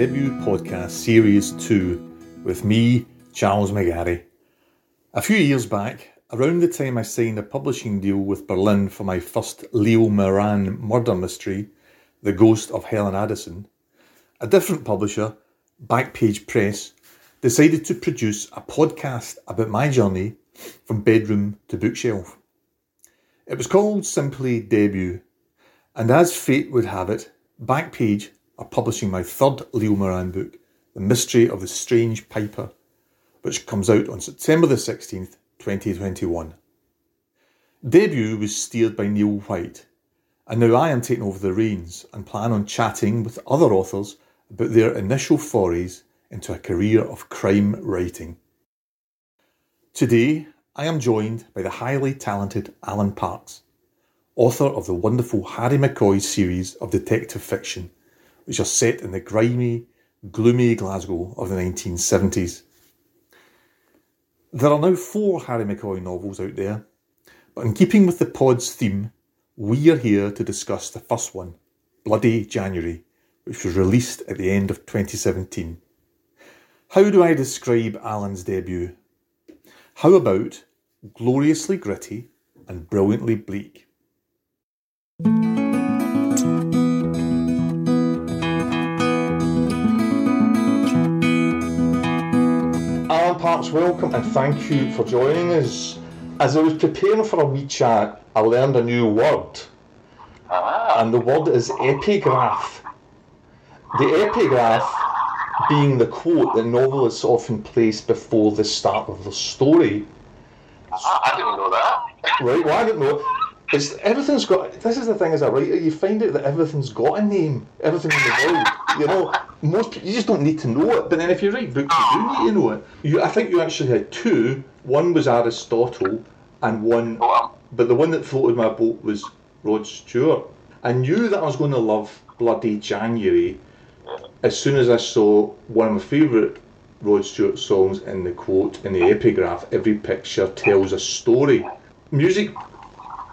Debut podcast series 2 with me, Charles McGarry. A few years back, around the time I signed a publishing deal with Birlinn for my first Leo Moran murder mystery, The Ghost of Helen Addison, a different publisher, Backpage Press, decided to produce a podcast about my journey from bedroom to bookshelf. It was called simply Debut, and as fate would have it, Backpage are publishing my third Leo Moran book, The Mystery of the Strange Piper, which comes out on September the 16th, 2021. Debut was steered by Neil White, and now I am taking over the reins and plan on chatting with other authors about their initial forays into a career of crime writing. Today, I am joined by the highly talented Alan Parks, author of the wonderful Harry McCoy series of detective fiction, which are set in the grimy, gloomy Glasgow of the 1970s. There are now four Harry McCoy novels out there, but in keeping with the pod's theme, we are here to discuss the first one, Bloody January, which was released at the end of 2017. How do I describe Alan's debut? How about gloriously gritty and brilliantly bleak? Parks, welcome and thank you for joining us. As I was preparing for a wee chat, I learned a new word, Ah, and the word is epigraph. The epigraph being the quote that novelists often place before the start of the story. I didn't know that. Right, well, I didn't know. It's, everything's got. This is the thing as a writer, you find out that everything's got a name. Everything in the world, you know. Most you just don't need to know it. But then if you write books, you do need to know it. You, I think you actually had two. One was Aristotle, and one. Oh, but the one that floated my boat was Rod Stewart. I knew that I was going to love Bloody January as soon as I saw one of my favourite Rod Stewart songs in the quote, in the epigraph, every picture tells a story. Music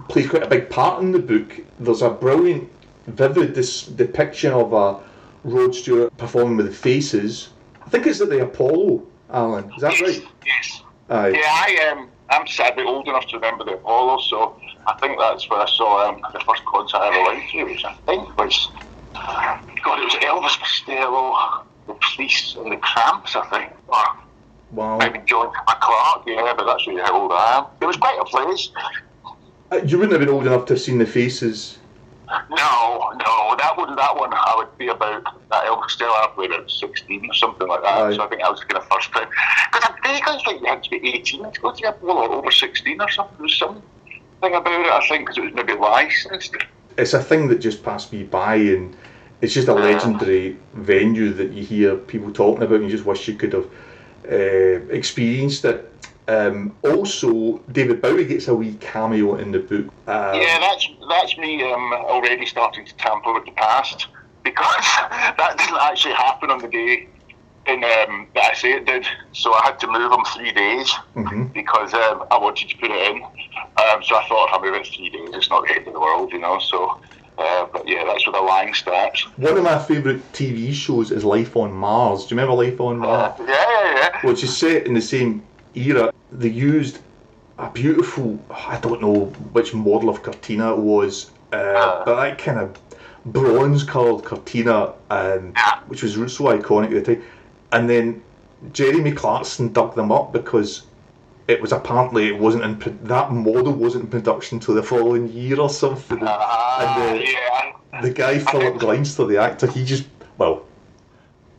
plays quite a big part in the book. There's a brilliant, vivid dis- depiction of a Rod Stewart performing with the faces. I think it's at the Apollo, Alan. Is that right? yes. Aye. Yeah, I am. I'm sadly old enough to remember the Apollo, so I think that's where I saw um, the first concert I ever went to, which I think was God, it was Elvis Costello, the Police, and the Cramps, I think. Or Wow. maybe John McClark, yeah, but that's really how old I am. It was quite a place. Uh, You wouldn't have been old enough to have seen the faces. No, no, that one, that one, I would be about that Elvis Costello. I would be about sixteen or something like that. Aye. So I think that was kind of first time. Because I vaguely think you had to be eighteen to go to a ball or over sixteen or something. There was something about it. I think because it was maybe licensed. It's a thing that just passed me by, and it's just a legendary venue that you hear people talking about, and you just wish you could have uh, experienced it. Um, also, David Bowie gets a wee cameo in the book. Um, Yeah, that's that's me um, already starting to tamper with the past because that didn't actually happen on the day in, um, that I say it did. So I had to move them three days mhm. because um, I wanted to put it in. Um, so I thought if I move it three days, it's not the end of the world, you know. So, uh, but yeah, that's where the lying starts. One of my favourite TV shows is Life on Mars. Do you remember Life on Uh, Mars? yeah, yeah, yeah. Which is set in the same era. They used a beautiful, I don't know which model of Cortina it was, uh, but that kind of bronze coloured Cortina, um, which was so iconic at the time. And then Jeremy Clarkson dug them up because it was apparently it wasn't in that model wasn't in production till the following year or something. Uh, and the, yeah. the guy Philip Glenister, the actor, he just well,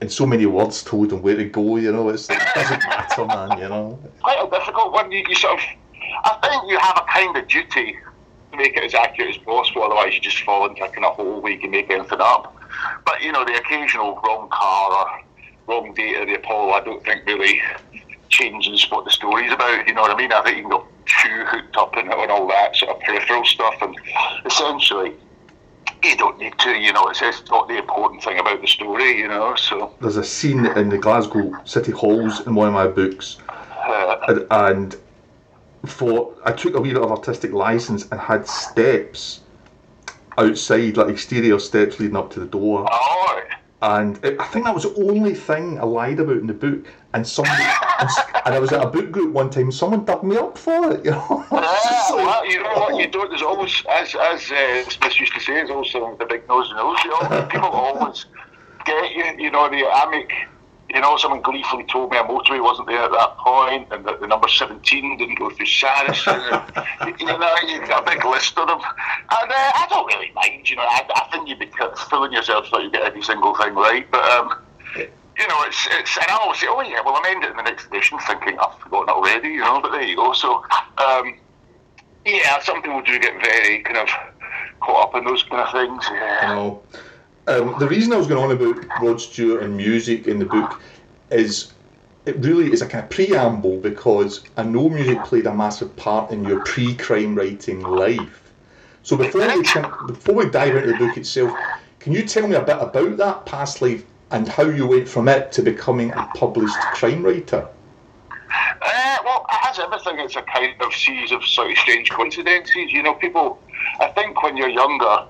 in so many words, told him where to go. You know, it's, it doesn't matter, man. You know. quite a difficult one. You, you sort of, I think you have a kind of duty to make it as accurate as possible. Otherwise, you just fall into a kind of hole where you can make anything up. But you know, the occasional wrong car or wrong date of the Apollo, I don't think really changes what the story's about. You know what I mean? I think you can go too hooked up in it and all that sort of peripheral stuff, and essentially. You don't need to, you know. It's, it's not the important thing about the story, you know. So, There's a scene in the Glasgow City Halls in one of my books, uh, and, for I took a wee bit of artistic license and had steps outside, like exterior steps leading up to the door. oh, and it, I think that was the only thing I lied about in the book. And somebody, and, and I was at a book group one time. Someone dug me up for it. You know, just like- well, you know what? You don't. There's always, as as uh, Smith used to say, there's also the big nose and nose. You know, people always get you. You know, the I make. You know, someone gleefully told me a motorway wasn't there at that point, and that the number 17 didn't go through and, you know, you got a big list of them. And uh, I don't really mind, you know, I, I think you'd be fooling yourself that you get every single thing right. But, um, you know, it's, it's, and I always say, oh yeah, well, I'll end it in the next edition thinking I've forgotten already, you know, but there you go. So, um, yeah, some people do get very kind of caught up in those kind of things. Yeah. No. Um, the reason I was going on about Rod Stewart and music in the book is it really is a kind of preamble because I know music played a massive part in your pre-crime writing life. So before we can, before we dive into the book itself, can you tell me a bit about that past life and how you went from it to becoming a published crime writer? Uh, well, as everything, it's a kind of series of sort of strange coincidences. You know, people, I think when you're younger,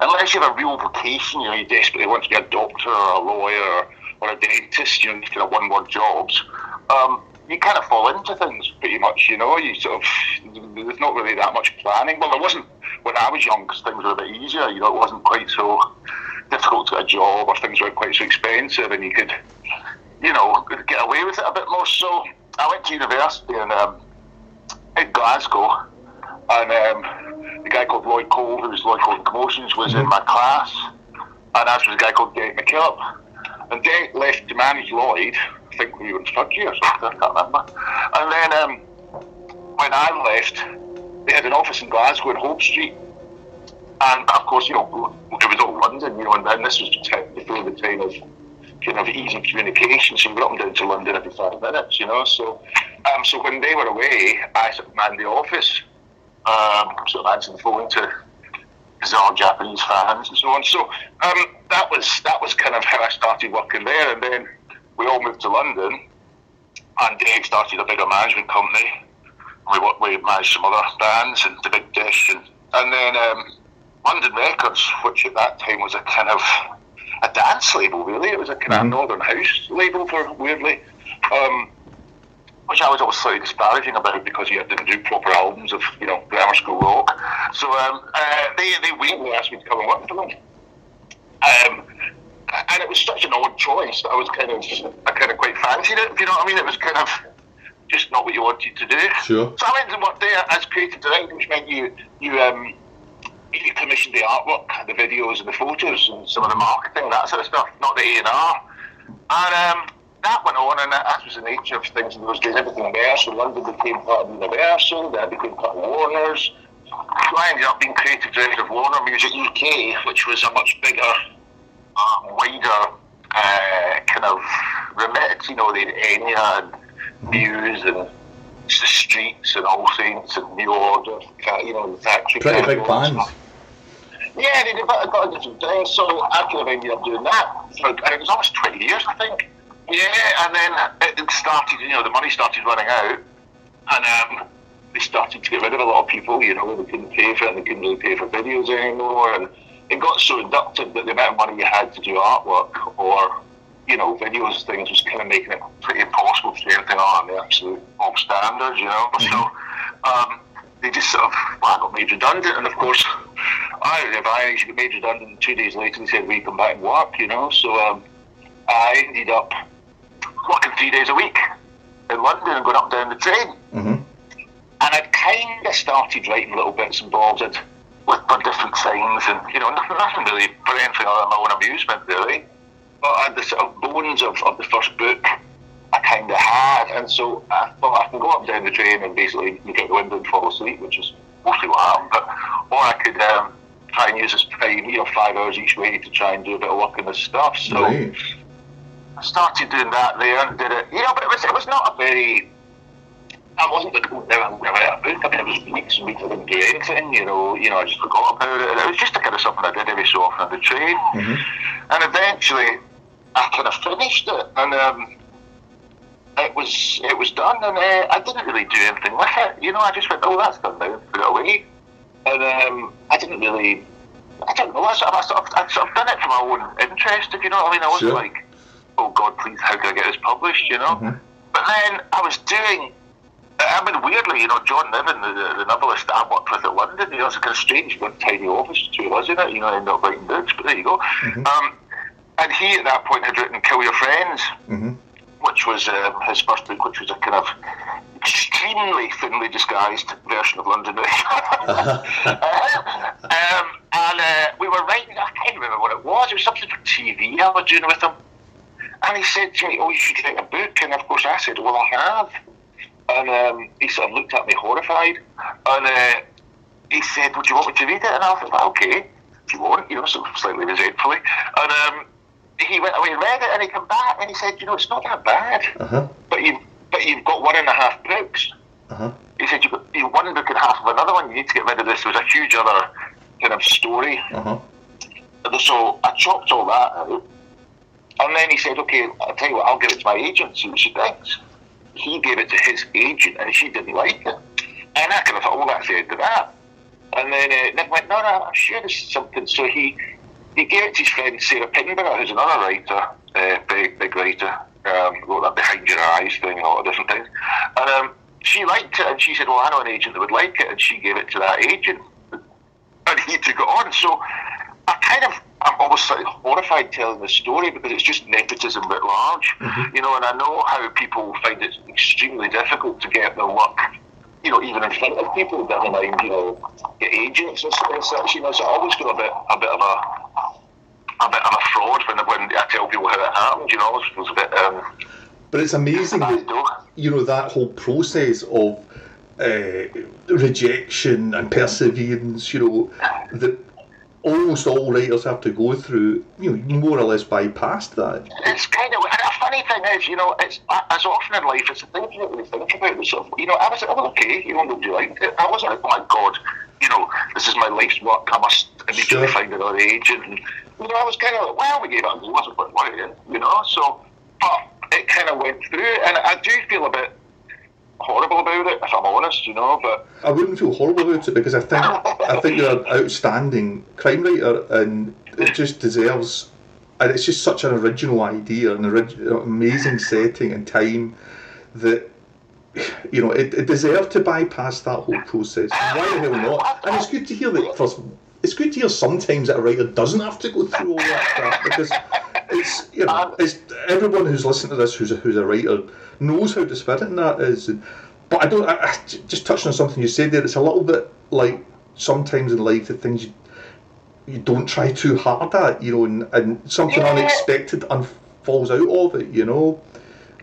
unless you have a real vocation, you know, you desperately want to be a doctor or a lawyer or a dentist, you know, kind of one word jobs, um, you kind of fall into things pretty much, you know. You sort of, there's not really that much planning. Well, there wasn't when I was young because things were a bit easier, you know, it wasn't quite so difficult to get a job or things weren't quite so expensive and you could, you know, get away with it a bit more. So I went to university in, um, in Glasgow and um, the guy called Lloyd Cole, who was Lloyd Cole in Commotions, was in my class, and as was a guy called Derek McKillop. And Derek left to manage Lloyd, I think we were in third year or something, I can't remember. And then um, when I left, they had an office in Glasgow in Hope Street. And of course, you know, it was all London, you know, and then this was before the time of kind of easy communication, so you up and down to London every five minutes, you know. So, um, so when they were away, I sort of manned the office, um, sort of answering the phone to bizarre Japanese fans and so on. So um, that was that was kind of how I started working there, and then we all moved to London, and Dave started a bigger management company. We we managed some other bands and the Big Dish, and and then um, London Records, which at that time was a kind of a dance label, really. It was a kind of Northern House label for weirdly. Um, which I was always slightly disparaging about because you didn't do proper albums of, you know, grammar school rock. So um, uh, they they weirdly asked me to come and work for them. Um, and it was such an odd choice that I was kind of, I kind of quite fancied it. If you know what I mean? It was kind of just not what you wanted to do. Sure. So I went and worked there as creative director, which meant you you um you commissioned the artwork, the videos, and the photos, and some of the marketing, that sort of stuff, not the A and R. And um, that went on, and that was the nature of things in those days. Everything there, so London became part of Universal, then it became part of Warner's. So I ended up being creative director of Warner Music UK, which was a much bigger, uh, wider uh, kind of remit. You know, the Enya and Muse and the Streets and All Saints and New Order, you know, the Factory. Pretty big bands. Yeah, they did a lot of different things. So I kind of ended up doing that. For, and it was almost 20 years, I think. Yeah, and then it started, you know, the money started running out. And um, they started to get rid of a lot of people, you know, they couldn't pay for it and they couldn't really pay for videos anymore. And it got so reductive that the amount of money you had to do artwork or, you know, videos and things was kind of making it pretty impossible to do anything on the absolute bog standards, you know. So um, they just sort of, well, I got made redundant. And of course, I, if I actually got made redundant two days later, they said, we come back and work, you know. So um, I ended up working three days a week in London and going up and down the train. Mm-hmm. And I'd kind of started writing little bits and bobs with, with different things, and you know, nothing, nothing really for anything other than my own amusement, really. But I had the sort of bones of, of the first book I kind of had, and so I thought I can go up and down the train and basically look out the window and fall asleep, which is mostly what happened. But or I could um, try and use this time, you know, five hours each way to try and do a bit of work on this stuff. So Right. I started doing that there and did it, you know, but it was it was not a very. I wasn't going to go down and write a book. I mean, it was weeks and weeks I didn't do anything, you know. You know, I just forgot about it. It was just a kind of something I did every so often on the train. And eventually, I kind of finished it, and um, it was it was done, and uh, I didn't really do anything with it. You know, I just went, oh, that's done now, put it away, and um, I didn't really. I don't know. I sort of, I sort of, I'd sort of done it for my own interest, if you know what I mean. I wasn't Sure. like, oh God, please, how can I get this published? You know. But then I was doing. I mean, weirdly, you know, John Niven, the, the, novelist that I worked with at London, you know, it's a kind of strange, one tiny office, us in it, you know, I ended up writing books, but there you go. Um, and he, at that point, had written Kill Your Friends, which was um, his first book, which was a kind of extremely thinly disguised version of London. um, and uh, we were writing, I can't remember what it was, it was something for TV I was doing with him. And he said to me, Oh, you should write a book. And of course, I said, Well, I have. And um, he sort of looked at me horrified. And uh, he said, Would you want me to read it? And I thought, well, Okay, if you want, you know, sort of slightly resentfully. And um, he went away and read it, and he came back and he said, You know, it's not that bad. Uh-huh. But you, but you've got one and a half books. Uh-huh. He said you've got you've one book and a half of another one. You need to get rid of this. There was a huge other kind of story. Uh-huh. So I chopped all that out. And then he said, okay, I'll tell you what, I'll give it to my agent, see what she thinks. He gave it to his agent and she didn't like it. And I kind of thought, well, that's the end of that. And then uh, Nick went, no, no, I'm sure this is something. So he, he gave it to his friend Sarah Pinborough, who's another writer, uh, big, big writer, um, wrote that Behind Your Eyes thing and all the different things. And um, she liked it and she said, well, I know an agent that would like it. And she gave it to that agent and he took it on. So I kind of, I'm almost slightly horrified telling the story because it's just nepotism at large, you know. And I know how people find it extremely difficult to get their work, you know, even in front of people. Never mind, you know, agents and and such, You know, so I always got a bit, a bit of a, a bit of a fraud when when I tell people how it happened. You know, I always feels a bit. Um, But it's amazing that you know that whole process of uh, rejection and perseverance. You know that almost all writers have to go through. You know, more or less bypass that. It's kind of funny thing is, you know, it's as often in life, it's the thing you don't really think about. Sort of, you know, I was like, oh, okay, you know, nobody liked it. I wasn't like, oh my god, you know, this is my life's work. I must immediately Sure. find another agent. And, you know, I was kind of like, well, we gave up. It wasn't worth worrying, you know. So, but it kind of went through, and I do feel a bit horrible about it, if I'm honest, you know. But I wouldn't feel horrible about it because I think I think you're an outstanding crime writer and it just deserves. And it's just such an original idea, an orig- amazing setting and time that you know it, it deserved to bypass that whole process. Why the hell not? And it's good to hear that. First, it's good to hear sometimes that a writer doesn't have to go through all that crap because it's you know um, it's everyone who's listening to this who's a, who's a writer knows how dispiriting that is. And, but I don't. I, I, just touching on something you said there, it's a little bit like sometimes in life the things you you don't try too hard at, you know, and, and something Yeah. unexpected un- falls out of it, you know.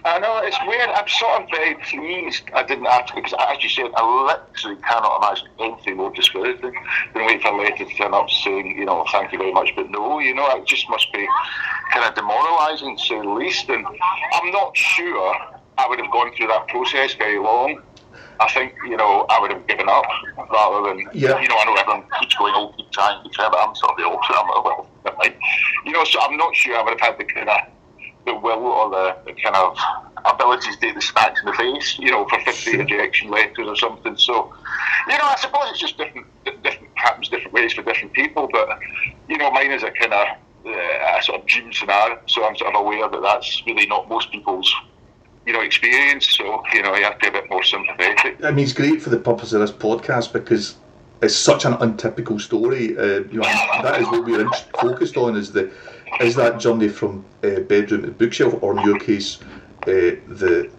I know it's weird. I'm sort of very pleased I didn't to because, as you said, I literally cannot imagine anything more discouraging than wait for a letter to turn up saying, you know, thank you very much, but no, you know, it just must be kind of demoralising to say the least. And I'm not sure I would have gone through that process very long. I think, you know, I would have given up rather than, Yeah. you know, I know everyone keeps going, oh, keep trying, keep trying, but I'm sort of the opposite. I'm like, well. You know, so I'm not sure I would have had the kind of the will or the, the kind of ability to take the smacks in the face, you know, for 50 rejection letters or something. So, you know, I suppose it's just different, di- different happens different ways for different people, but, you know, mine is a kind of uh, a sort of dream scenario, so I'm sort of aware that that's really not most people's, you know, experience, so, you know, you have to be a bit more sympathetic. I mean, it's great for the purpose of this podcast because it's such an untypical story. Uh, you know, that is what we're focused on is the is that journey from uh, bedroom to bookshelf, or in your case, uh, the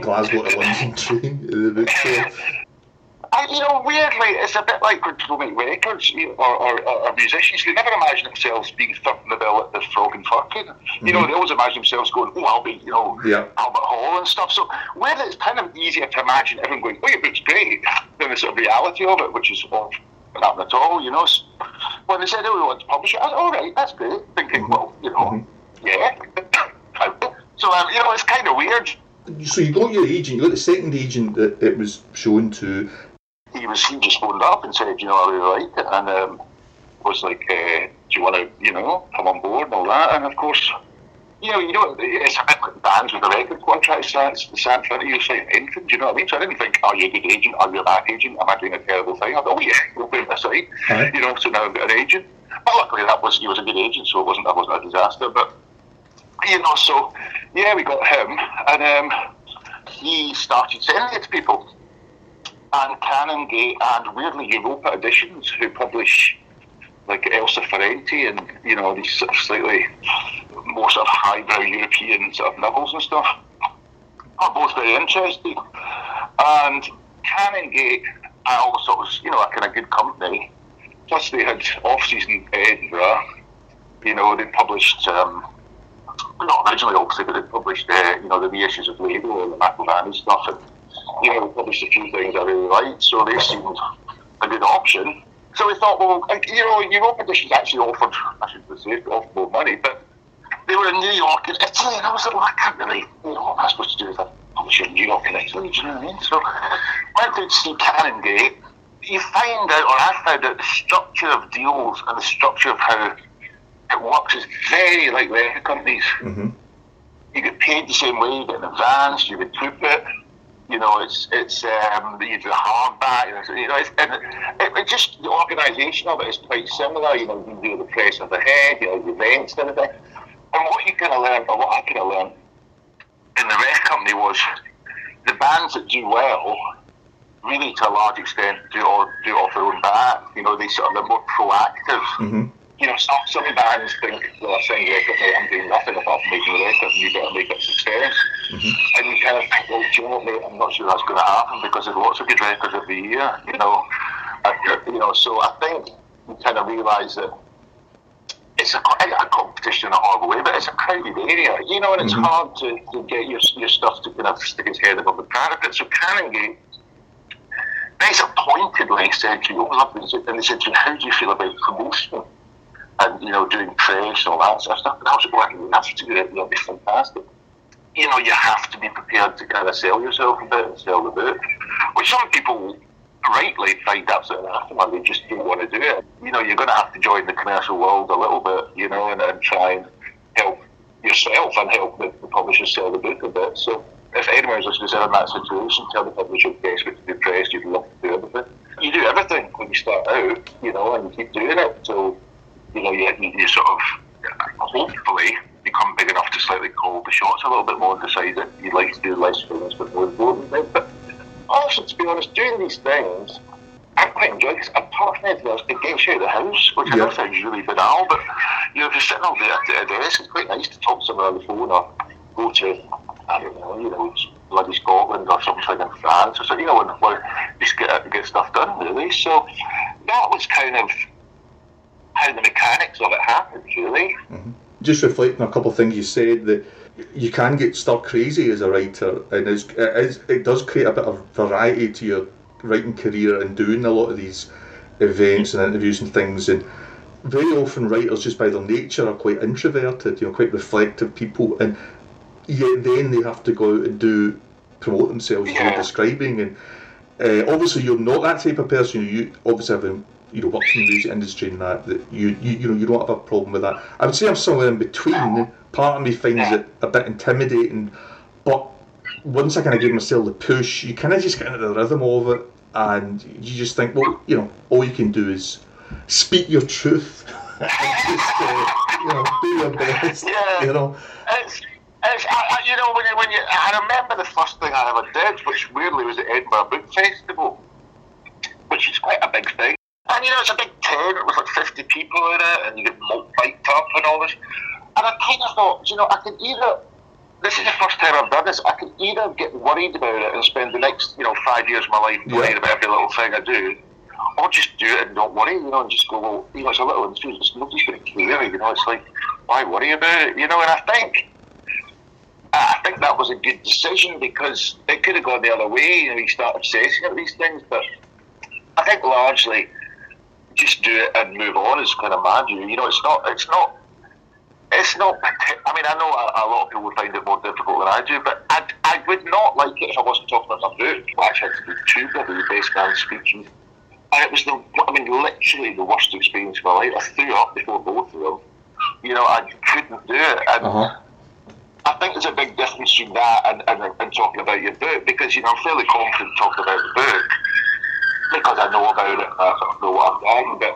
Glasgow to London train in the book I, you know, weirdly, it's a bit like when people make records or, or, or, musicians. They never imagine themselves being third in the bill at the Frog and Firkin. Mm-hmm. You know, mm-hmm. they always imagine themselves going, oh, I'll be, you know, yeah. Albert Hall and stuff. So, weirdly, it's kind of easier to imagine everyone going, oh, your book's great, than the sort of reality of it, which is well, not at all, you know. When they said, oh, we want to publish it, I said, all right, that's great. Thinking, mm-hmm. well, you know, mm-hmm. yeah. so, um, you know, it's kind of weird. So you got your agent, you got the second agent that it was shown to, he was he just phoned up and said, you know, I really like it, and um, was like, uh, do you want to, you know, come on board and all that? And of course, you know, you know, it's a bit like bands with a record contract. It's the same thing. You say anything, do you know what I mean? So I didn't think, are you a good agent? Are you a bad agent? Am I doing a terrible thing? I thought, oh yeah, we'll put this. Right. You know, so now I've got an agent. But luckily, that was he was a good agent, so it wasn't that wasn't a disaster. But you know, so yeah, we got him, and um, he started sending it to people and Canongate and weirdly Europa Editions, who publish like Elena Ferrante and you know these sort of slightly more sort of highbrow European sort of novels and stuff, are both very interesting. And Canongate are also you know a kind of good company. Plus they had offices in Edinburgh. You know they published. Um, not originally, obviously, but they published, uh, you know, the reissues of Laidlaw and the McIlvanney stuff, and you know, published a few things I really liked, so they seemed a good option. So we thought, well, you know, Europa Editions actually offered, I should say, offered more money, but they were in New York and Italy, and I was like, well, I can't really, you know, what am I supposed to do with a publisher in New York and Italy, do you know what I mean? So went to see Canongate. You find out, or I found out, the structure of deals and the structure of how it works is very like record companies. Mm-hmm. You get paid the same way, you get an advance, you get throughput you know, it's it's um, you do the hardback. You know, it's, and it, it, just the organisation of it is quite similar. You know, you do the press of the head, you know, the events and everything. And what you kind of learn, or what I kind of learned in the rec company was the bands that do well really to a large extent do all do off their own back. You know, they sort of they're more proactive. Mm-hmm you know, some, some bands think, well, I sing record, I'm doing nothing apart from making a record, and you better make it a success. Mm-hmm. And you kind of think, well, do you know what, mate, I'm not sure that's going to happen because there's lots of good records every year, you know. And, you know, so I think you kind of realise that it's a, a competition in a horrible way, but it's a crowded area, you know, and it's mm-hmm. hard to, to get your, your stuff to kind of stick its head above the parapet. So Canongate pointedly said to you, and they said to you, how do you feel about promotion? And you know doing press and all that sort of stuff. And I was you have to do. That'll be fantastic. You know, you have to be prepared to kind of sell yourself a bit and sell the book, which some people rightly find absolutely anathema. They just don't want to do it. You know, you're going to have to join the commercial world a little bit, you know, and, and try and help yourself and help the, the publishers sell the book a bit. So if anyone's listening in that situation, tell the publisher desperate to be pressed, you'd love to do everything. You do everything when you start out, you know, and you keep doing it. So you know, you, you sort of hopefully become big enough to slightly call the shots a little bit more and decide that you'd like to do less things but more important things. But also, to be honest, doing these things, I quite enjoy because apart from anything else, it gets you out of the house, which yeah. I know sounds really banal, but you know, if you're sitting all day at a desk, it's quite nice to talk to someone on the phone or go to, I don't know, you know, bloody Scotland or something in France or something, you know, and, and just get, get stuff done, really. So that was kind of how the mechanics of it happens, really. Mm-hmm. Just reflecting a couple of things you said that you can get stuck crazy as a writer, and it, is, it does create a bit of variety to your writing career and doing a lot of these events and interviews and things. And very often, writers, just by their nature, are quite introverted, you know, quite reflective people, and yet then they have to go out and do promote themselves, yeah. you're describing. And uh, obviously, you're not that type of person. You obviously have you know works in the music industry and that that you, you you know you don't have a problem with that. I would say I'm somewhere in between. Part of me finds it a bit intimidating, but once I kind of give myself the push, you kind of just get into the rhythm of it, and you just think, well, you know, all you can do is speak your truth, just uh, you know, do your best, yeah. you know. It's, it's, I, you know, when you, when you, I remember the first thing I ever did, which weirdly was at Edinburgh Book Festival, which is quite a big thing. And you know, it's a big tent with like 50 people in it, and you get mic'd up and all this. And I kind of thought, you know, I can either this is the first time I've done this. I can either get worried about it and spend the next, you know, five years of my life Yeah. worrying about every little thing I do, or just do it and don't worry, you know, and just go, well, you know, it's a little it's nobody's going to care, you know, it's like, why worry about it, you know, and I think, I think that was a good decision because it could have gone the other way, you know, you start obsessing about these things, but I think largely just do it and move on is kind of mad, you you know, it's not, it's not, it's not. I mean, I know a, a lot of people would find it more difficult than I do, but I, I would not like it if I wasn't talking about my book. I actually had to do two bloody best man speeches, and it was the. I mean, literally the worst experience of my life. I threw up before both of them. You know, I couldn't do it, and Uh-huh. I think there's a big difference between that and, and, and talking about your book because you know I'm fairly confident talking about the book because I know about it and I sort of know what I've done. But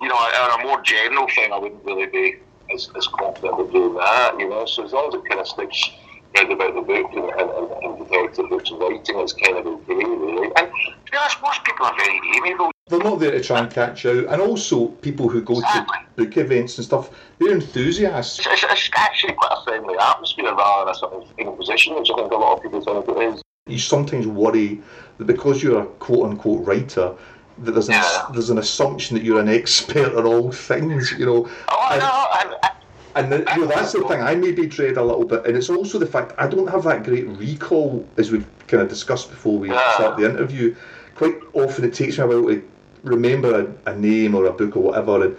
you know, on a more general thing, I wouldn't really be as, as confident with doing that. You know, so as long as it kind of sticks read about the book and, and, and, and the book's writing, it's kind of okay, really. And to be honest, most people are very amiable. They're not there to try and catch out. And also, people who go to book events and stuff, they're enthusiasts. It's, it's, it's actually quite a friendly atmosphere rather than a sort of imposition, which I think a lot of people think it is. You sometimes worry that because you're a quote unquote writer, that there's an, Yeah. there's an assumption that you're an expert on all things, you know. Oh, And- no, and, and, And the, you know, that's the thing I maybe dread a little bit, and it's also the fact I don't have that great recall, as we've kind of discussed before we Yeah. start the interview. Quite often it takes me a while to remember a, a name or a book or whatever, and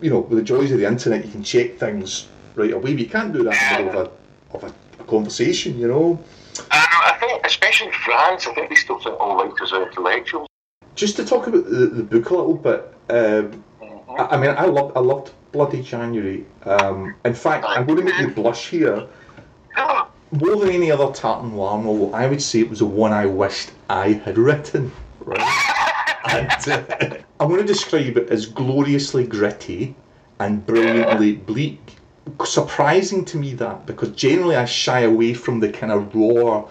you know, with the joys of the internet, you can check things right away. But you can't do that in the middle of a, of a, a conversation, you know. I think, especially France, I think they still think all writers are intellectuals. Just to talk about the, the book a little bit. Um, I, I mean, I loved I loved Bloody January. Um, in fact, I'm going to make you blush here. More than any other Tartan novel, I would say it was the one I wished I had written. Right? and uh, I'm going to describe it as gloriously gritty and brilliantly bleak. Surprising to me that because generally I shy away from the kind of raw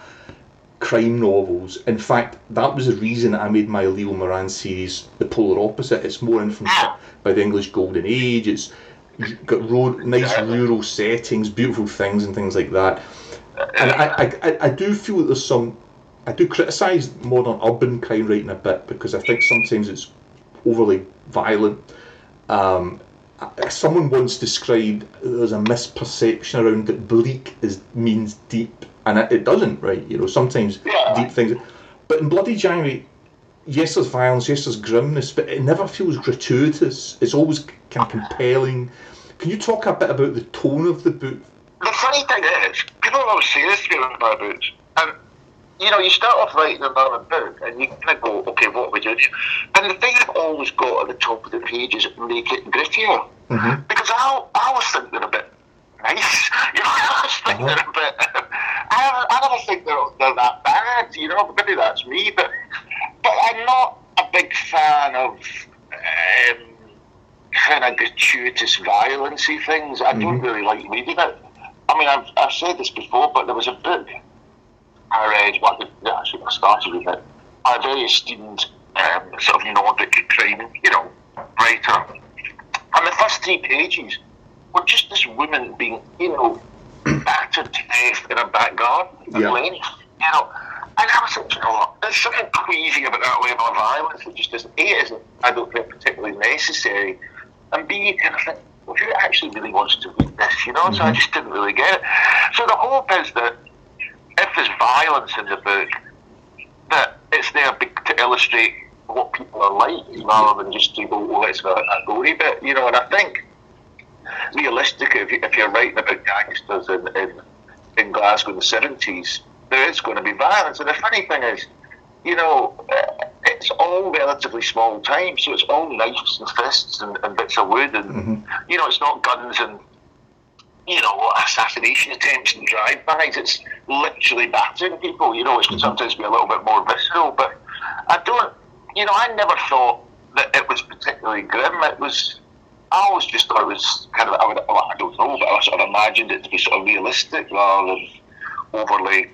crime novels. In fact, that was the reason I made my Leo Moran series the polar opposite. It's more influenced by the English Golden Age. It's got road, nice rural settings, beautiful things, and things like that. And I, I, I- I do feel that there's some. I do criticise modern urban crime writing a bit because I think sometimes it's overly violent. Um, someone once described there's a misperception around that bleak is means deep, and it, it doesn't, right? You know, sometimes Yeah. deep things. But in Bloody January, yes, there's violence, yes, there's grimness, but it never feels gratuitous. It's always kind of compelling. Can you talk a bit about the tone of the book? the funny thing is, people always say this to me about my books, and you know, you start off writing another book, and you kind of go, okay, what are we doing? here? And the thing I've always got at the top of the page is make it grittier, mm-hmm. because I, I always think they're a bit nice. You know, I always uh-huh. think they're a bit. I, I never think they're, they're that bad. You know, maybe that's me, but but I'm not a big fan of. Um, kind of gratuitous violency things. I don't really like reading it. I mean, I've, I've said this before, but there was a book I read, well, actually I started with it, a very esteemed um, sort of Nordic crime, you know, writer. And the first three pages were just this woman being, you know, battered to death in a back garden Yeah. length, you know. And I was thinking, you know what, there's something queasy about that level of violence. It just isn't, A, it isn't, I don't think, particularly necessary. And B, you kind of think, well, who actually really wants to read this, you know? So I mm-hmm. just didn't really get it. So the hope is that if there's violence in the book, that it's there to illustrate what people are like rather than just to go, well, it's a, a gory bit, you know. And I think, realistically, if, you, if you're writing about gangsters in, in, in Glasgow in the 70s, there is going to be violence. And the funny thing is, you know, uh, it's all relatively small time, so it's all knives and fists and, and bits of wood, and you know, it's not guns and you know assassination attempts and drive-bys. It's literally battering people. You know, which can sometimes be a little bit more visceral. But I don't, you know, I never thought that it was particularly grim. It was. I always just thought it was kind of. I, would, I don't know, but I sort of imagined it to be sort of realistic rather than overly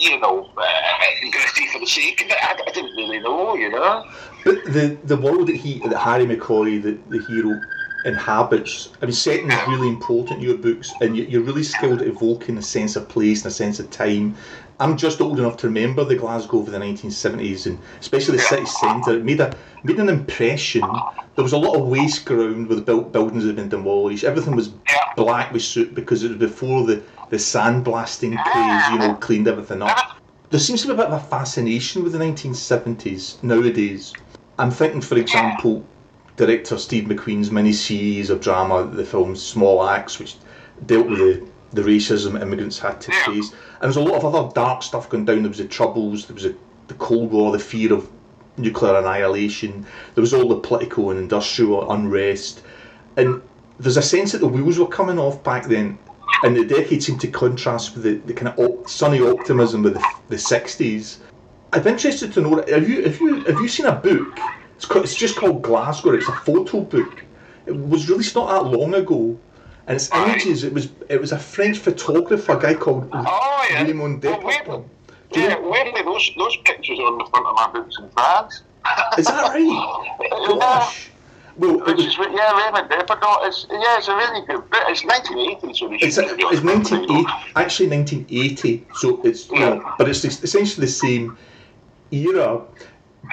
you know, uh, gritty for the sake of it. I, I didn't really know, you know. But the the world that he that Harry McCoy, the, the hero, inhabits, I mean, setting is really important in your books, and you're really skilled at evoking a sense of place and a sense of time. I'm just old enough to remember the Glasgow of the 1970s, and especially the city centre. It made a made an impression. There was a lot of waste ground where the built buildings had been demolished. Everything was black with soot because it was before the the sandblasting craze, you know, cleaned everything up. There seems to be a bit of a fascination with the 1970s nowadays. I'm thinking, for example, director Steve McQueen's mini-series of drama, the film Small Axe, which dealt with the, the racism immigrants had to face. And was a lot of other dark stuff going down. There was the Troubles, there was the Cold War, the fear of nuclear annihilation, there was all the political and industrial unrest. And there's a sense that the wheels were coming off back then, and the decade seemed to contrast with the, the kind of op- sunny optimism of the, the 60s. I'm interested to know have you have you have you seen a book? It's it's just called Glasgow. It's a photo book. It was released not that long ago, and it's Right. images. It was it was a French photographer, a guy called Oh, yeah. Raymond Well, where- Yeah, weirdly, those, those pictures are on the front of my books in France. Is that right? Gosh. Well, Which was, is, yeah, Raymond Depardon. It's, yeah, it's a really good book. It's 1980, so it's, a, it's on 1980, actually 1980. So it's you know, but it's essentially the same era.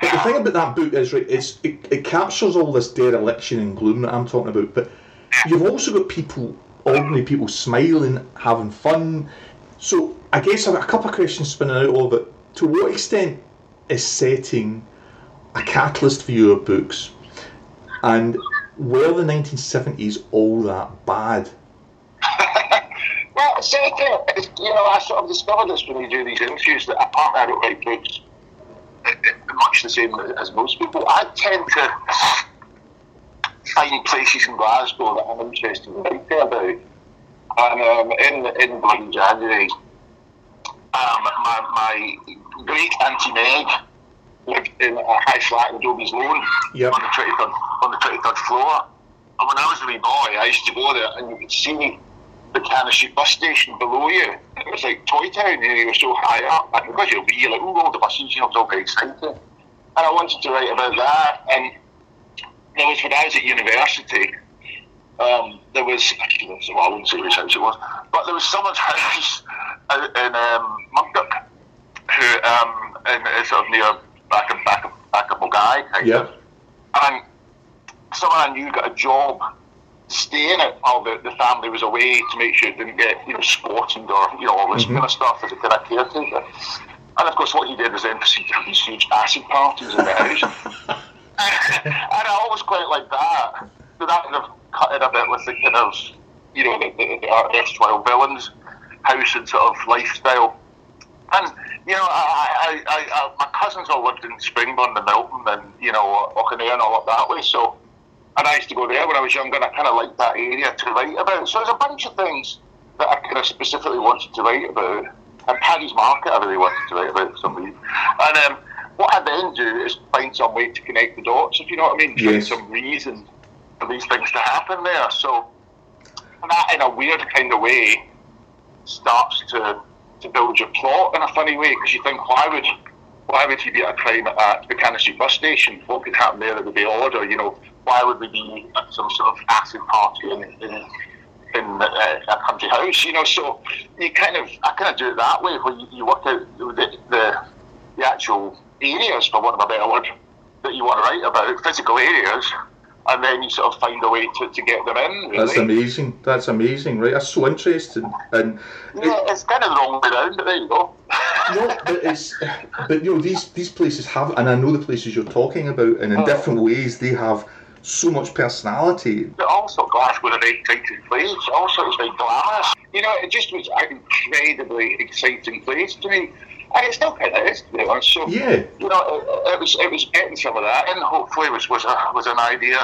But the thing about that book is right, it's it, it captures all this dereliction and gloom that I'm talking about. But you've also got people, ordinary people, smiling, having fun. So I guess I've got a couple of questions spinning out of it. To what extent is setting a catalyst for your books? And were the 1970s all that bad? Well, it's- you know, I sort of discovered this when you do these interviews that apart I don't write books, much the same as most people. I tend to find places in Glasgow that I'm interested in writing about. And um, in in bloody January, um, my, my great auntie Meg lived in a high flat in Dobbie's Loan Yep. on the twenty third on the twenty third floor. And when I was a wee boy, I used to go there, and you could see the Buchanan Street bus station below you. It was like Toy Town, you know, you were so high up. And because you're wee, you're like, ooh, all the buses, you know, it was all very exciting. And I wanted to write about that. And there was, when I was at university, um, there was, actually, well, I wouldn't say which house it was, but there was someone's house out in um, Mugdock, who, um, in, uh, sort of near back of, back of, back of Milngavie, kind of. And someone I knew got a job staying at while the, the family was away to make sure it didn't get, you know, squatted or, you know, all this kind of stuff as a kind of caretaker. And of course, what he did was then proceed to have these huge acid parties in the house. and I always quite like that. So that kind of cut it a bit with the kind of, you know, the, the, the erstwhile villains house and sort of lifestyle. And you know, I, I, I, my cousins all lived in Springburn and Milton and you know Auchinleer and all up that way. So, and I used to go there when I was younger. and I kind of liked that area to write about. So there's a bunch of things that I kind of specifically wanted to write about. And Paddy's Market, I really wanted to write about for some reason. And um, what I then do is find some way to connect the dots, if you know what I mean. Find some reason for these things to happen there. So that, in a weird kind of way, starts to to build your plot in a funny way because you think why would why would he be at a crime at the Buchanan Street bus station? What could happen there that would be odd? Or you know why would we be at some sort of acid party in in, in uh, a country house? You know, so you kind of I kind of do it that way where you, you work out the, the the actual areas, for want of a better word, that you want to write about, physical areas, and then you sort of find a way to, to get them in. Really. That's amazing. That's amazing, right? That's so interesting. And Yeah, it's kind of the wrong way round, but there you go. no, but it's but you know these these places have, and I know the places you're talking about, and in oh. different ways they have so much personality. But also Glasgow, a very exciting place. Also, it's very glamorous. You know, it just was an incredibly exciting place to me. And it still kind of is, to be honest. So, Yeah. you know, eh, eh, it, it was it was getting some of that, and hopefully was was a, was an idea.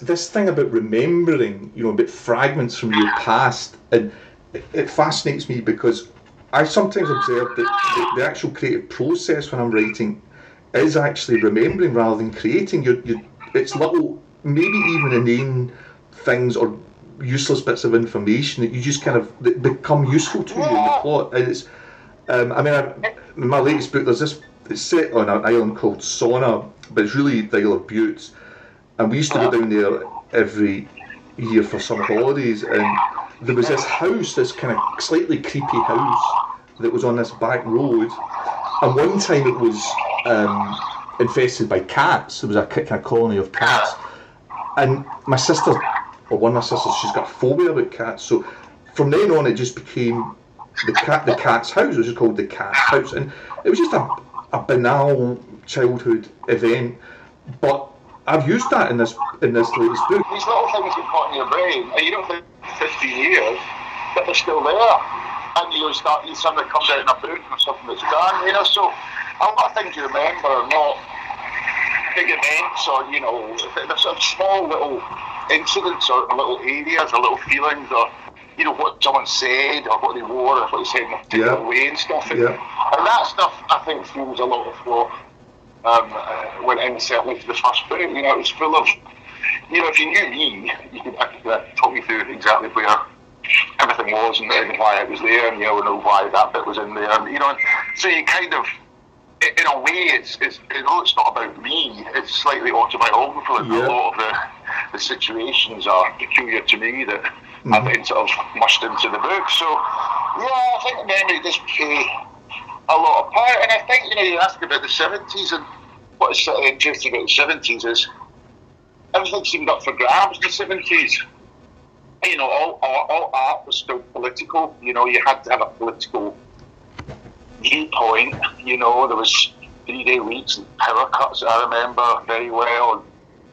This thing about remembering, you know, about fragments from your past, and it, it fascinates me because I sometimes observe that the, the actual creative process when I'm writing is actually remembering rather than creating. You're, you it's little, maybe even inane things or useless bits of information that you just kind of that become useful to you in the plot. And it's, um, I mean, I, in my latest book, there's this. It's set on an island called Sauna, but it's really the Isle of Bute, and we used to go down there every year for summer holidays, and there was this house, this kind of slightly creepy house that was on this back road, and one time it was um, infested by cats. There was a kind of colony of cats, and my sister, or one of my sisters, she's got a phobia about cats. So from then on, it just became the cat, the cat's house. It was called the cat's house, and it was just a, a banal childhood event, but I've used that in this in this latest book. These little things get caught in your brain, and you don't think 50 years that they're still there. And you start, you something comes out in a book or something that's done, you know. So a lot of things you remember are not big events or, you know, there's some small little incidents or little areas or little feelings or, you know, what someone said or what they wore or what they said in a particular Yeah. way and stuff. And, Yeah. and that stuff, I think, fuels a lot of what um, uh, went in certainly to the first book. You know, it was full of, you know, if you knew me, you could, I could uh, talk you through exactly where everything was and, and why it was there, and you know, know why that bit was in there, and you know, so you kind of, in a way, it's, it's you know, it's not about me. It's slightly autobiographical. and Yeah. A lot of the, the situations are peculiar to me that Hmm. I've been sort of mushed into the book. So, yeah, I think memory does play a lot of part. And I think, you know, you ask about the 70s, and what is sort of interesting about the 70s is everything seemed up for grabs in the 70s. You know, all, all, all art was still political. You know, you had to have a political viewpoint. You know, there was three-day weeks and power cuts, I remember very well, and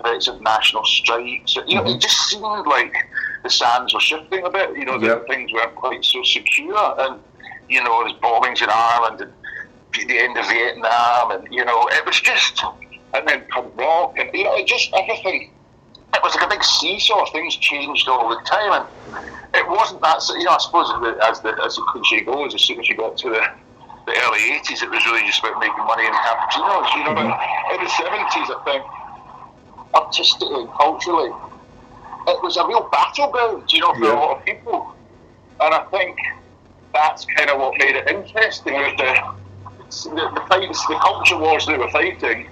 threats of national strikes. You know, it mm-hmm. just seemed like the sands were shifting a bit. You know, that Yep. things weren't quite so secure. And, you know, there's bombings in Ireland and the end of Vietnam, and, you know, it was just, and then punk rock, and, you know, it just, everything it was like a big seesaw. Things changed all the time, and it wasn't that. You know, I suppose as the as the, as the cliche goes, as soon as you got to the the early '80s, it was really just about making money and cappuccinos. You know, but mm-hmm. in the '70s, I think artistically and culturally, it was a real battleground. You know, for Yeah. a lot of people, and I think that's kind of what made it interesting. Was the the, the fights, the culture wars they were fighting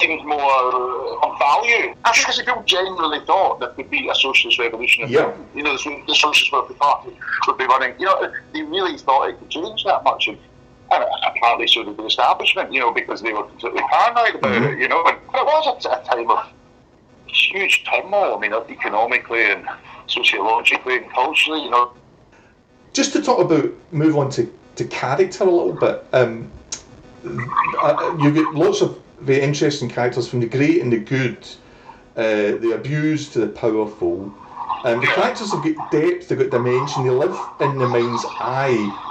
seemed more uh, of value. I think because people generally thought there could be a socialist revolution. Yeah. You know, the, the Socialist Worker Party would be running. You know, they really thought it could change that much. And, and apparently so did the establishment, you know, because they were completely paranoid about Mm-hmm. it, you know. And it was a, a time of huge turmoil, I mean, economically and sociologically and culturally, you know. Just to talk about, move on to, to character a little bit. Um, uh, you get lots of very interesting characters from the great and the good, uh, the abused to the powerful. Um, the characters have got depth, they've got dimension, they live in the mind's eye.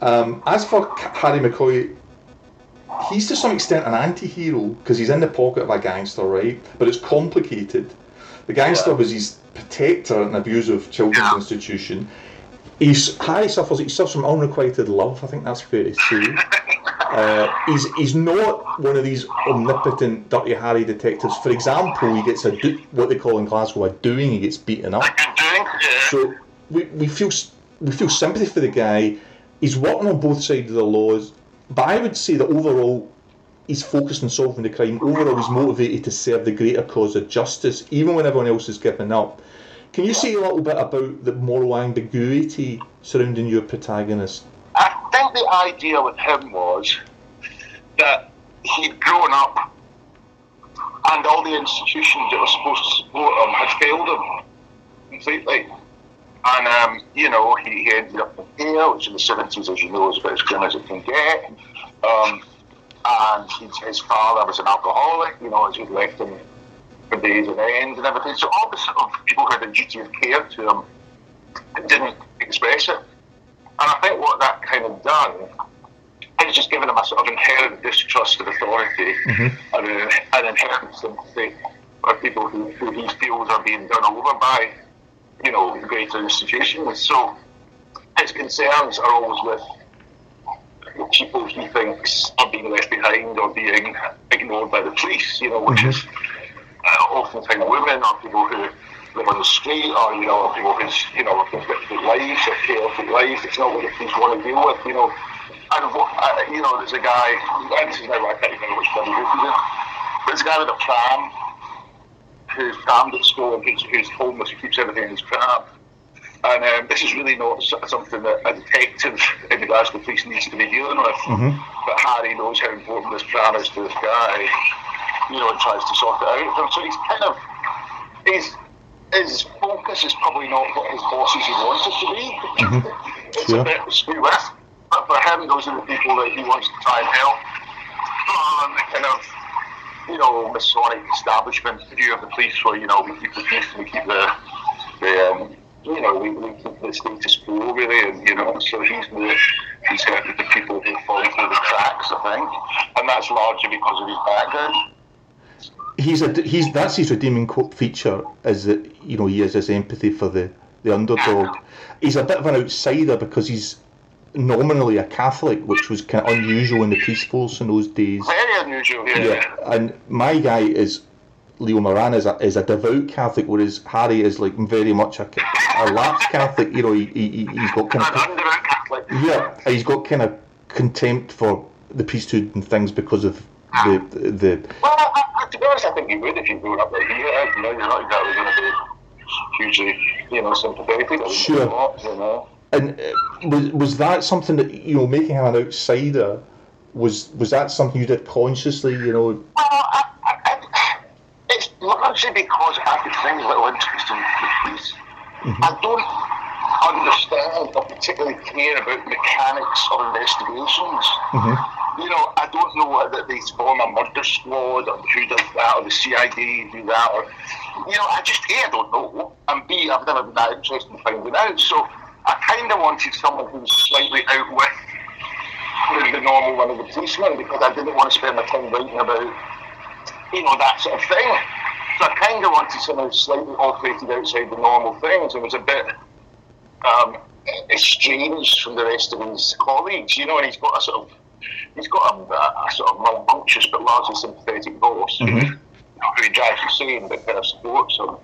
Um, as for Harry McCoy, he's to some extent an anti-hero because he's in the pocket of a gangster, right? But it's complicated. The gangster Yeah. was his protector at an abusive children's Yeah. institution. He's Harry suffers. He suffers from unrequited love. I think that's fair to say. Uh, he's he's not one of these omnipotent Dirty Harry detectives. For example, he gets a do, what they call in Glasgow a doing. He gets beaten up. Like you're doing, yeah. So we, we feel we feel sympathy for the guy. He's working on both sides of the laws, but I would say that overall he's focused on solving the crime. Overall, he's motivated to serve the greater cause of justice, even when everyone else is giving up. Can you say a little bit about the moral ambiguity surrounding your protagonist? I think the idea with him was that he'd grown up and all the institutions that were supposed to support him had failed him completely. And, um, you know, he, he ended up in jail, which in the 70s, as you know, is about as grim as it can get. Um, and he, his father was an alcoholic, you know, as he'd left him for days on end and everything. So all the sort of people who had a duty of care to him didn't express it. And I think what that kind of done is just given him a sort of inherent distrust of authority and an, an inherent sympathy for people who, who he feels are being done over by, you know, greater institutions. So his concerns are always with people he thinks are being left behind or being ignored by the police, you know, which is uh, oftentimes women or people who live on the street or, you know, people who's, you know, conflicted lives or chaotic lives. It's not what the police want to deal with, you know. And, uh, you know, there's a guy, and this is now, I can't even remember which group he's in, but there's a guy with a pram whose pram gets stolen, who's, who's homeless, who keeps everything in his pram. And um, this is really not something that a detective in the Glasgow police needs to be dealing with. Mm-hmm. But Harry knows how important this pram is to this guy, you know, and tries to sort it out for him. So he's kind of, his, his focus is probably not what his bosses would want it to be. Mm-hmm. it's a bit screw with. But for him, those are the people that he wants to try and help. You know, Masonic establishment view of the police where, you know, we keep the peace and we keep the, the um, you know, we, we keep the status quo really, and you know, so he's the he's helping the people who fall through the cracks, I think, and that's largely because of his background. He's a he's that's his redeeming feature is that you know he has this empathy for the the underdog. He's a bit of an outsider because he's nominally a Catholic, which was kind of unusual in the police force in those days. Very unusual, yeah. yeah. And my guy is Leo Moran is a, is a devout Catholic, whereas Harry is like very much a, a lapsed Catholic. You know, he, he he's got kind of yeah, he's got kind of contempt for the priesthood and things because of the the. Well, I, I, to be honest, I think you would if you grew up there. You know, you're not exactly going to be hugely, you know, sympathetic. Sure. Lot, you know. And uh, was was that something that you know, making him an outsider? Was was that something you did consciously? You know. Well, I, largely because I could find little interest in the police. Mm-hmm. I don't understand or particularly care about mechanics or investigations. Mm-hmm. You know, I don't know whether they form a murder squad or who does that or the CID do that or, you know, I just, A, I don't know, and B, I've never been that interested in finding out. So I kind of wanted someone who was slightly out with the normal one of the policemen because I didn't want to spend my time writing about, you know, that sort of thing. So I kind of wanted something slightly operated outside the normal things and was a bit um, estranged from the rest of his colleagues, you know, and he's got a sort of he's got a, a, sort of rambunctious but largely sympathetic boss mm-hmm. who, who drives insane but kind of supports him.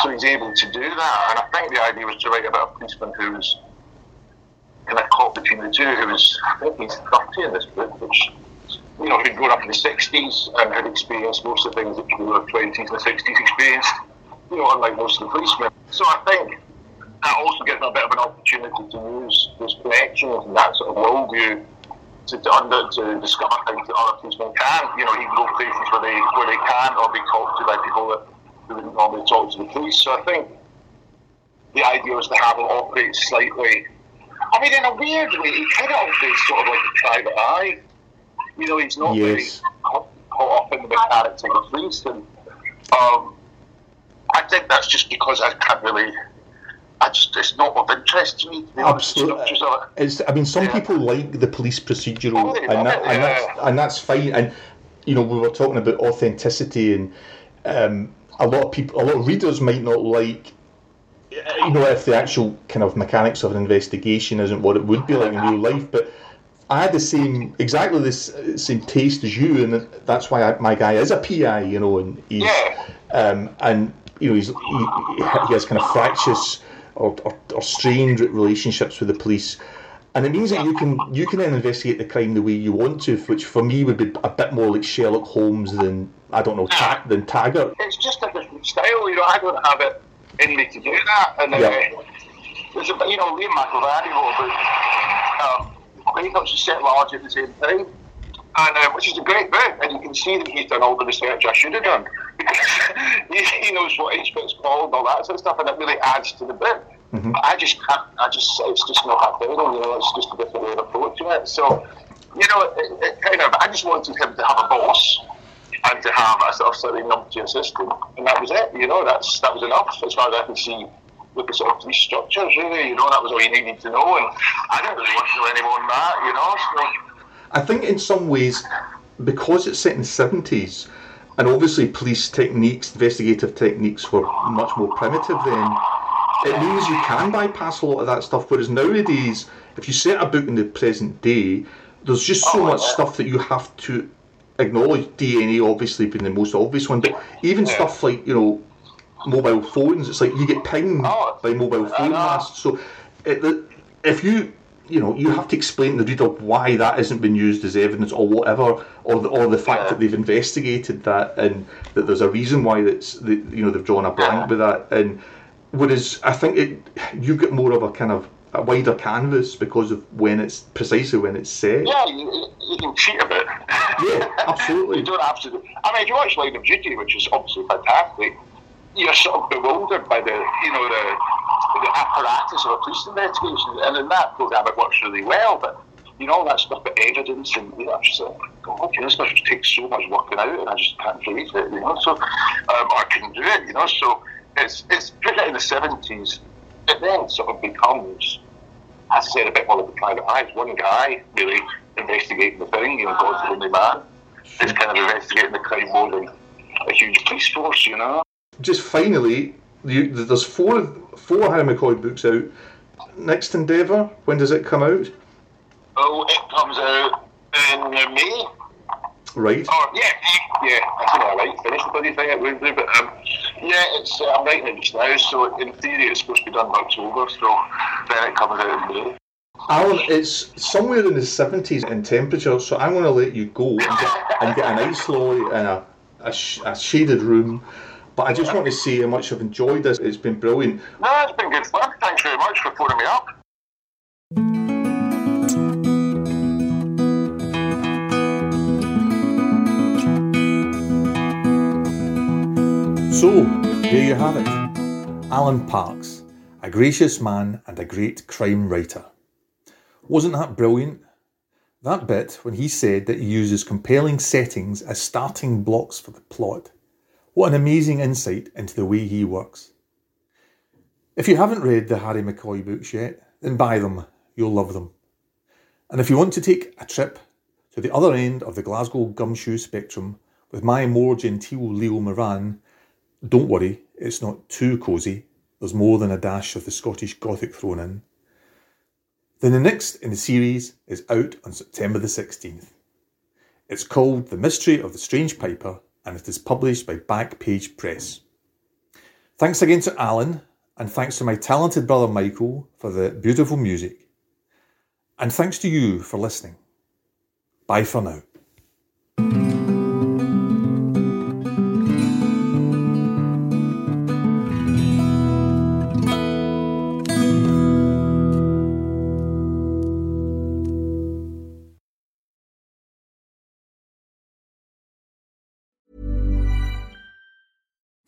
So he's able to do that, and I think the idea was to write about a policeman who was kind of caught between the two. Who was, I think he's 30 in this book, which you know, he'd grown up in the 60s and had experienced most of the things that people in their 20s and 60s experienced, you know, unlike most of the policemen. So I think that also gives me a bit of an opportunity to use those connections and that sort of worldview to, to, under, to discover things that other policemen can. You know, he can go places where they, where they can't or be talked to by people that who wouldn't normally talk to the police. So I think the idea was to have him operate slightly. I mean, in a weird way, he kind of operates sort of like a private eye you know, he's not yes. very caught, up in the mechanics of the police. And um, I think that's just because I can't really. I just, it's not of interest to me. To Absolutely. It's, I mean, some yeah. people like the police procedural, oh, and, that, and, that's, and that's fine. And, you know, we were talking about authenticity, and um, a lot of people, a lot of readers might not like you know, if the actual kind of mechanics of an investigation isn't what it would be like in real life, but I had the same, exactly this same taste as you, and that's why I, my guy is a PI, you know, and he's, um, and you know, he's he, he has kind of fractious or, or, or, strained relationships with the police, and it means that you can you can then investigate the crime the way you want to, which for me would be a bit more like Sherlock Holmes than I don't know ta- than Taggart. It's just a different style, you know. I don't have it in me to do that, and uh, yeah. there's a you know Liam McIlvanney wrote about. Um, is set large at the same time. And uh, which is a great book, and you can see that he's done all the research I should have done he, he knows what each bit's called and all that sort of stuff, and it really adds to the book. Mm-hmm. I just can't. I just it's just not happening. You know, it's just a different way of approaching it. So, you know, it, it kind of. I just wanted him to have a boss and to have a sort of slightly numpty assistant, and that was it. You know, that's that was enough as far as I can see with the sort of three structures, really. You know, that was all you needed to know, and I didn't really want to know any more than that, you know. So. I think in some ways, because it's set in the 70s, and obviously police techniques, investigative techniques were much more primitive then, it means you can bypass a lot of that stuff. Whereas nowadays, if you set a book in the present day, there's just so oh, much yeah. stuff that you have to acknowledge. DNA obviously being the most obvious one, but even yeah. stuff like you know mobile phones. It's like you get pinged oh, by mobile phone masts. So it, if you you know, you have to explain to the reader why that isn't been used as evidence or whatever, or the, or the fact that they've investigated that and that there's a reason why that's the, you know they've drawn a blank with that. And whereas I think it, you get more of a kind of a wider canvas because of when it's precisely when it's set. Yeah, you, you can cheat a bit. Yeah, absolutely. you don't have to. Do, I mean, if you watch Line of Duty, which is obviously fantastic, you're sort of bewildered by the you know the the apparatus of a police investigation, and in that program it works really well. But you know all that stuff about evidence and you know, I'm just like, know, this stuff takes so much working out, and I just can't face it. You know, so um, I couldn't do it. You know, so it's it's particularly in the seventies. It then sort of becomes, as I said, a bit more like a private eye. It's one guy really investigating the thing. You know, God's the only man. It's kind of investigating the crime more than a huge police force. You know. Just finally, you, there's four four Harry McCoy books out. Next endeavour, when does it come out? Oh, it comes out in May. Right. Oh, yeah, yeah. I think I might finish the bloody thing at Wednesday, but um, yeah, it's uh, I'm writing it just now, so in theory it's supposed to be done by October, so then it comes out in May. Alan, it's somewhere in the 70s in temperature, so I'm going to let you go and get, and get an ice lolly in a, a, sh- a shaded room. But I just want to say how much I've enjoyed this. It's been brilliant. No, it's been good fun. Thanks very much for phoning me up. So, there you have it. Alan Parks, a gracious man and a great crime writer. Wasn't that brilliant? That bit when he said that he uses compelling settings as starting blocks for the plot. What an amazing insight into the way he works. If you haven't read the Harry McCoy books yet, then buy them. You'll love them. And if you want to take a trip to the other end of the Glasgow gumshoe spectrum with my more genteel Leo Moran, don't worry, it's not too cosy. There's more than a dash of the Scottish Gothic thrown in. Then the next in the series is out on September the 16th. It's called The Mystery of the Strange Piper and it is published by Backpage Press. Thanks again to Alan, and thanks to my talented brother Michael for the beautiful music. And thanks to you for listening. Bye for now.